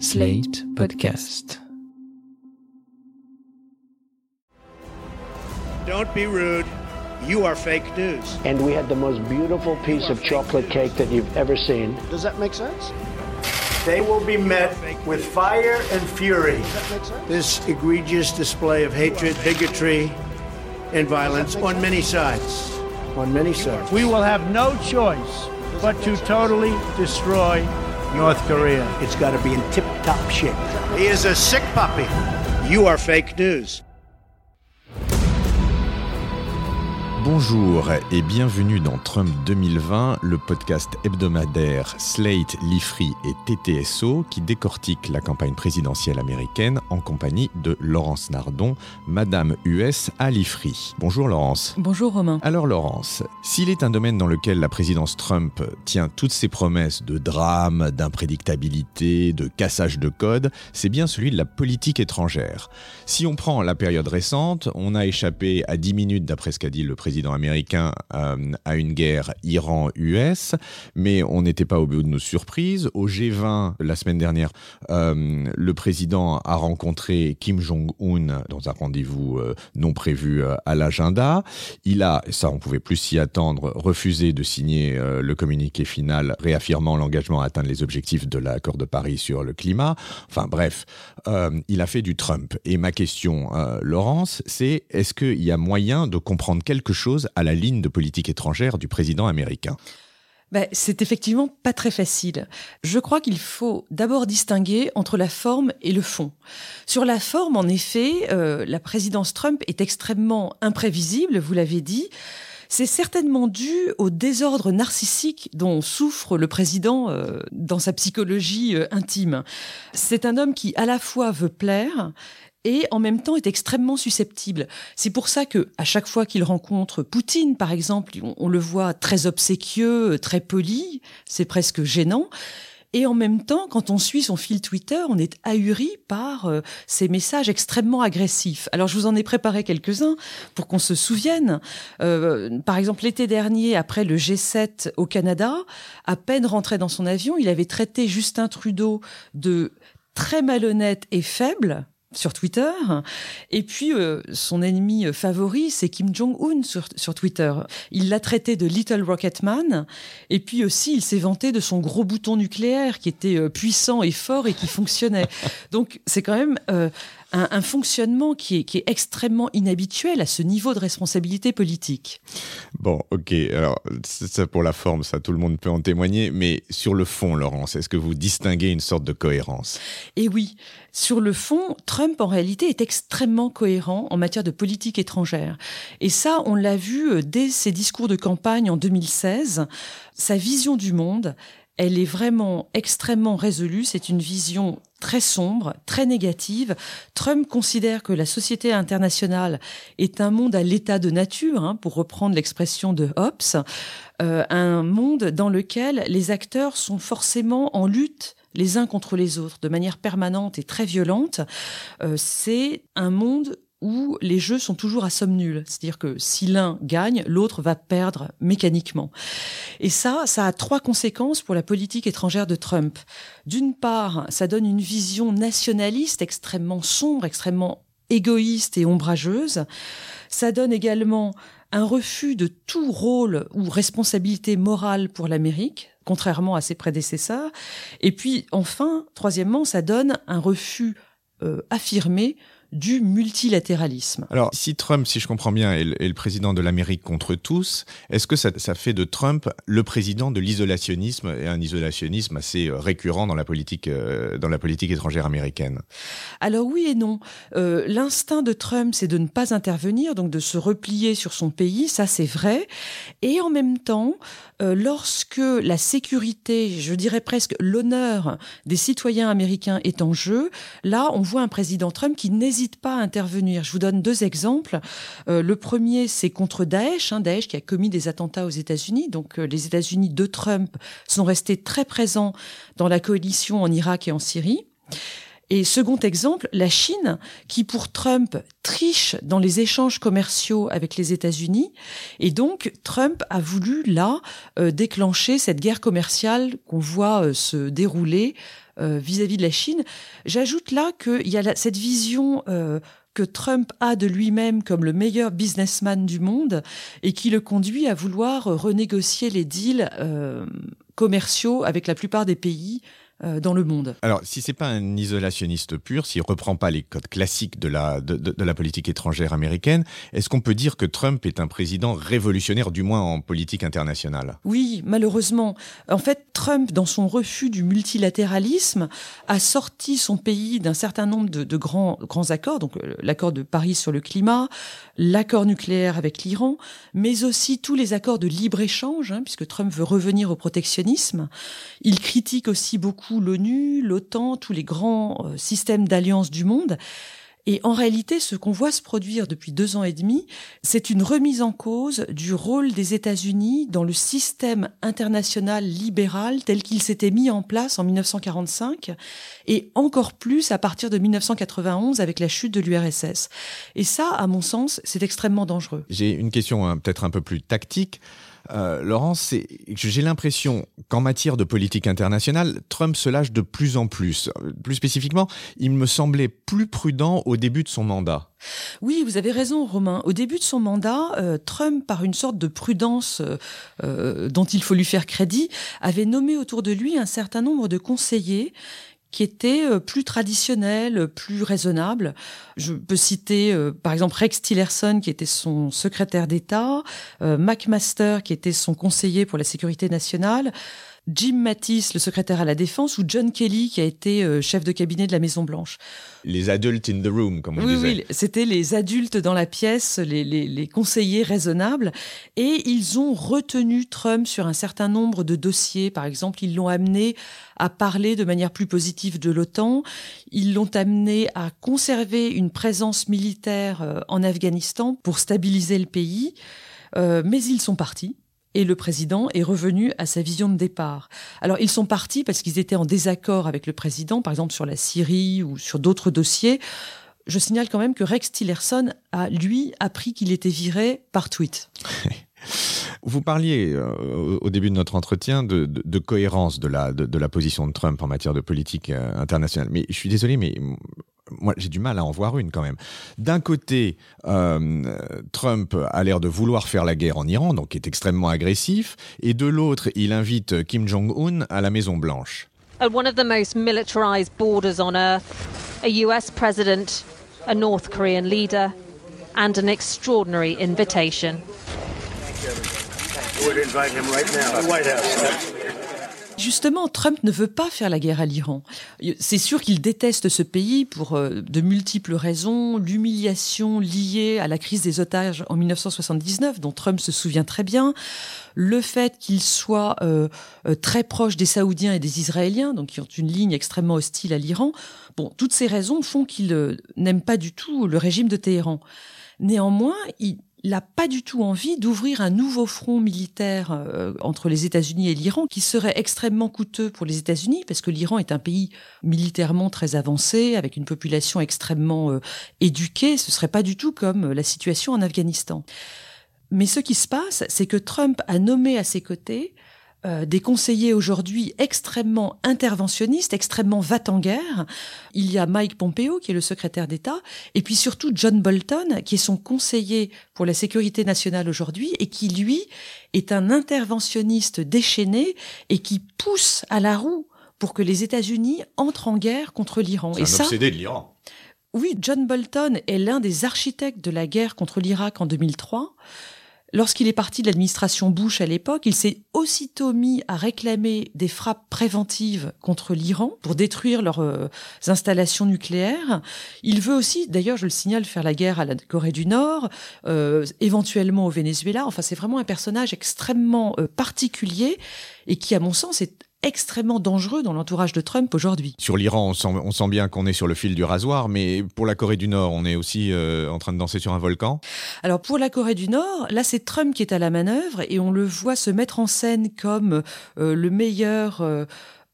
Slate Podcast. Don't be rude. You are fake news. and we had the most beautiful piece of chocolate cake that you've ever seen. Does that make sense? They will be met with fire and fury. This egregious display of hatred, bigotry, and violence on many sides. On many sides. We will have no choice but to totally destroy North Korea. It's got to be in tip top shape. He is a sick puppy. You are fake news. Bonjour et bienvenue dans Trump 2020, le podcast hebdomadaire Slate, Lifree et TTSO qui décortique la campagne présidentielle américaine en compagnie de Laurence Nardon, Madame US à Lifree. Bonjour Laurence. Bonjour Romain. Alors Laurence, s'il est un domaine dans lequel la présidence Trump tient toutes ses promesses de drame, d'imprédictabilité, de cassage de code, c'est bien celui de la politique étrangère. Si on prend la période récente, on a échappé à 10 minutes d'après ce qu'a dit le président américain euh, à une guerre Iran-US, mais on n'était pas au bout de nos surprises. Au G20, la semaine dernière, euh, le président a rencontré Kim Jong-un dans un rendez-vous euh, non prévu euh, à l'agenda. Il a, ça on pouvait plus s'y attendre, refusé de signer le communiqué final réaffirmant l'engagement à atteindre les objectifs de l'accord de Paris sur le climat. Enfin bref, il a fait du Trump. Et ma question, Laurence, c'est est-ce qu'il y a moyen de comprendre quelque chose à la ligne de politique étrangère du président américain Ben, c'est effectivement pas très facile. Je crois qu'il faut d'abord distinguer entre la forme et le fond. Sur la forme, en effet, euh, la présidence Trump est extrêmement imprévisible, vous l'avez dit. C'est certainement dû au désordre narcissique dont souffre le président euh, dans sa psychologie euh, intime. C'est un homme qui à la fois veut plaire et en même temps est extrêmement susceptible. C'est pour ça que à chaque fois qu'il rencontre Poutine, par exemple, on, le voit très obséquieux, très poli, c'est presque gênant. Et en même temps, quand on suit son fil Twitter, on est ahuri par euh, ces messages extrêmement agressifs. Alors, je vous en ai préparé quelques-uns pour qu'on se souvienne. Euh, par exemple, l'été dernier, après le G7 au Canada, à peine rentré dans son avion, il avait traité Justin Trudeau de très malhonnête et faible sur Twitter. Et puis, euh, son ennemi favori, c'est Kim Jong-un sur, sur Twitter. Il l'a traité de Little Rocket Man. Et puis aussi, il s'est vanté de son gros bouton nucléaire qui était euh, puissant et fort et qui fonctionnait. Donc, c'est quand même euh, un, un fonctionnement qui est, qui est extrêmement inhabituel à ce niveau de responsabilité politique. Bon, ok, alors c'est ça pour la forme, ça tout le monde peut en témoigner, mais sur le fond, Laurence, est-ce que vous distinguez une sorte de cohérence? Et oui, sur le fond, Trump en réalité est extrêmement cohérent en matière de politique étrangère. Et ça, on l'a vu euh, dès ses discours de campagne en 2016. Sa vision du monde, elle est vraiment extrêmement résolue. C'est une vision très sombre, très négative. Trump considère que la société internationale est un monde à l'état de nature, hein, pour reprendre l'expression de Hobbes, euh, un monde dans lequel les acteurs sont forcément en lutte les uns contre les autres de manière permanente et très violente. Euh, c'est un monde où les jeux sont toujours à somme nulle. C'est-à-dire que si l'un gagne, l'autre va perdre mécaniquement. Et ça, ça a trois conséquences pour la politique étrangère de Trump. D'une part, ça donne une vision nationaliste extrêmement sombre, extrêmement égoïste et ombrageuse. Ça donne également un refus de tout rôle ou responsabilité morale pour l'Amérique, contrairement à ses prédécesseurs. Et puis, enfin, troisièmement, ça donne un refus euh, affirmé du multilatéralisme. Alors, si Trump, si je comprends bien, est le, est le président de l'Amérique contre tous, est-ce que ça, ça, fait de Trump le président de l'isolationnisme et un isolationnisme assez euh, récurrent dans la politique, euh, dans la politique étrangère américaine? Alors oui et non. Euh, L'instinct de Trump, c'est de ne pas intervenir, donc de se replier sur son pays, ça c'est vrai. Et en même temps, euh, lorsque la sécurité, je dirais presque l'honneur des citoyens américains est en jeu, là on voit un président Trump qui n'hésite pas à intervenir. Je vous donne deux exemples. Euh, le premier, c'est contre Daesh, hein, Daesh qui a commis des attentats aux États-Unis. Donc euh, les États-Unis de Trump sont restés très présents dans la coalition en Irak et en Syrie. Et second exemple, la Chine, qui pour Trump triche dans les échanges commerciaux avec les États-Unis. Et donc, Trump a voulu, là, euh, déclencher cette guerre commerciale qu'on voit se dérouler vis-à-vis de la Chine. J'ajoute là qu'il y a cette vision que Trump a de lui-même comme le meilleur businessman du monde et qui le conduit à vouloir renégocier les deals commerciaux avec la plupart des pays euh, dans le monde. Alors, si c'est pas un isolationniste pur, s'il reprend pas les codes classiques de la, de, de, la politique étrangère américaine, est-ce qu'on peut dire que Trump est un président révolutionnaire, du moins en politique internationale? Oui, malheureusement. En fait, Trump, dans son refus du multilatéralisme, a sorti son pays d'un certain nombre de, de, grands, grands accords, donc euh, l'accord de Paris sur le climat, l'accord nucléaire avec l'Iran, mais aussi tous les accords de libre-échange, hein, puisque Trump veut revenir au protectionnisme. Il critique aussi beaucoup l'ONU, l'OTAN, tous les grands euh, systèmes d'alliance du monde. Et en réalité, ce qu'on voit se produire depuis deux ans et demi, c'est une remise en cause du rôle des États-Unis dans le système international libéral tel qu'il s'était mis en place en 1945 et encore plus à partir de 1991 avec la chute de l'URSS. Et ça, à mon sens, c'est extrêmement dangereux. J'ai une question hein, peut-être un peu plus tactique. Euh, Laurence, j'ai l'impression qu'en matière de politique internationale, Trump se lâche de plus en plus. Plus spécifiquement, il me semblait plus prudent au début de son mandat. Oui, vous avez raison, Romain. Au début de son mandat, euh, Trump, par une sorte de prudence euh, dont il faut lui faire crédit, avait nommé autour de lui un certain nombre de conseillers qui était euh, plus traditionnel, plus raisonnable. Je peux citer euh, par exemple Rex Tillerson qui était son secrétaire d'État, euh, McMaster qui était son conseiller pour la sécurité nationale, Jim Mattis, le secrétaire à la défense, ou John Kelly, qui a été euh, chef de cabinet de la Maison Blanche. Les adultes in the room, comme on oui, disait. Oui, c'était les adultes dans la pièce, les, les, les, conseillers raisonnables, et ils ont retenu Trump sur un certain nombre de dossiers. Par exemple, ils l'ont amené à parler de manière plus positive de l'OTAN. Ils l'ont amené à conserver une présence militaire euh, en Afghanistan pour stabiliser le pays. Euh, mais ils sont partis et le président est revenu à sa vision de départ. Alors ils sont partis parce qu'ils étaient en désaccord avec le président, par exemple sur la Syrie ou sur d'autres dossiers. Je signale quand même que Rex Tillerson a, lui, appris qu'il était viré par tweet. Vous parliez euh, au début de notre entretien de, cohérence de la, de, de, la position de Trump en matière de politique euh, internationale. Mais je suis désolé, mais moi j'ai du mal à en voir une quand même. D'un côté, euh, Trump a l'air de vouloir faire la guerre en Iran, donc est extrêmement agressif, et de l'autre, il invite Kim Jong-un à la Maison Blanche. At one of the most militarized borders on earth, a US president, a North Korean leader, and an extraordinary invitation. would invite him right now. The White House. Justement, Trump ne veut pas faire la guerre à l'Iran. C'est sûr qu'il déteste ce pays pour euh, de multiples raisons. L'humiliation liée à la crise des otages en 1979, dont Trump se souvient très bien. Le fait qu'il soit euh, euh, très proche des Saoudiens et des Israéliens, donc qui ont une ligne extrêmement hostile à l'Iran. Bon, toutes ces raisons font qu'il euh, n'aime pas du tout le régime de Téhéran. Néanmoins, il, il n'a pas du tout envie d'ouvrir un nouveau front militaire euh, entre les États-Unis et l'Iran qui serait extrêmement coûteux pour les États-Unis parce que l'Iran est un pays militairement très avancé avec une population extrêmement euh, éduquée. Ce serait pas du tout comme euh, la situation en Afghanistan. Mais ce qui se passe, c'est que Trump a nommé à ses côtés euh, des conseillers aujourd'hui extrêmement interventionnistes, extrêmement va en guerre. Il y a Mike Pompeo, qui est le secrétaire d'État, et puis surtout John Bolton, qui est son conseiller pour la sécurité nationale aujourd'hui, et qui, lui, est un interventionniste déchaîné et qui pousse à la roue pour que les États-Unis entrent en guerre contre l'Iran. C'est un ça, obsédé de l'Iran. Oui, John Bolton est l'un des architectes de la guerre contre l'Irak en 2003. Lorsqu'il est parti de l'administration Bush à l'époque, il s'est aussitôt mis à réclamer des frappes préventives contre l'Iran pour détruire leurs euh, installations nucléaires. Il veut aussi, d'ailleurs, je le signale, faire la guerre à la Corée du Nord, euh, éventuellement au Venezuela. Enfin, c'est vraiment un personnage extrêmement euh, particulier et qui, à mon sens, est extrêmement dangereux dans l'entourage de Trump aujourd'hui. Sur l'Iran, on sent, on sent bien qu'on est sur le fil du rasoir, mais pour la Corée du Nord, on est aussi euh, en train de danser sur un volcan. Alors pour la Corée du Nord, là c'est Trump qui est à la manœuvre et on le voit se mettre en scène comme euh, le meilleur... Euh,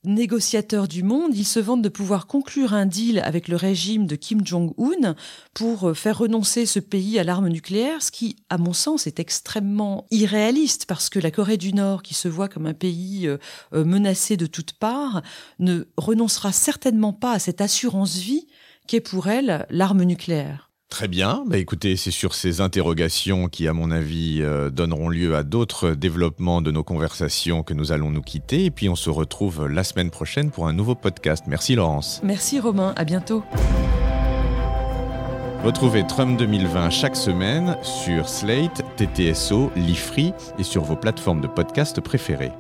négociateurs du monde, ils se vantent de pouvoir conclure un deal avec le régime de Kim Jong-un pour euh, faire renoncer ce pays à l'arme nucléaire, ce qui, à mon sens, est extrêmement irréaliste parce que la Corée du Nord, qui se voit comme un pays euh, euh, menacé de toutes parts, ne renoncera certainement pas à cette assurance vie qu'est pour elle l'arme nucléaire. Très bien. Bah écoutez, c'est sur ces interrogations qui, à mon avis, euh, donneront lieu à d'autres développements de nos conversations que nous allons nous quitter. Et puis on se retrouve la semaine prochaine pour un nouveau podcast. Merci Laurence. Merci Romain. À bientôt. Retrouvez Trump 2020 chaque semaine sur Slate, TTSO, Lifree et sur vos plateformes de podcast préférées.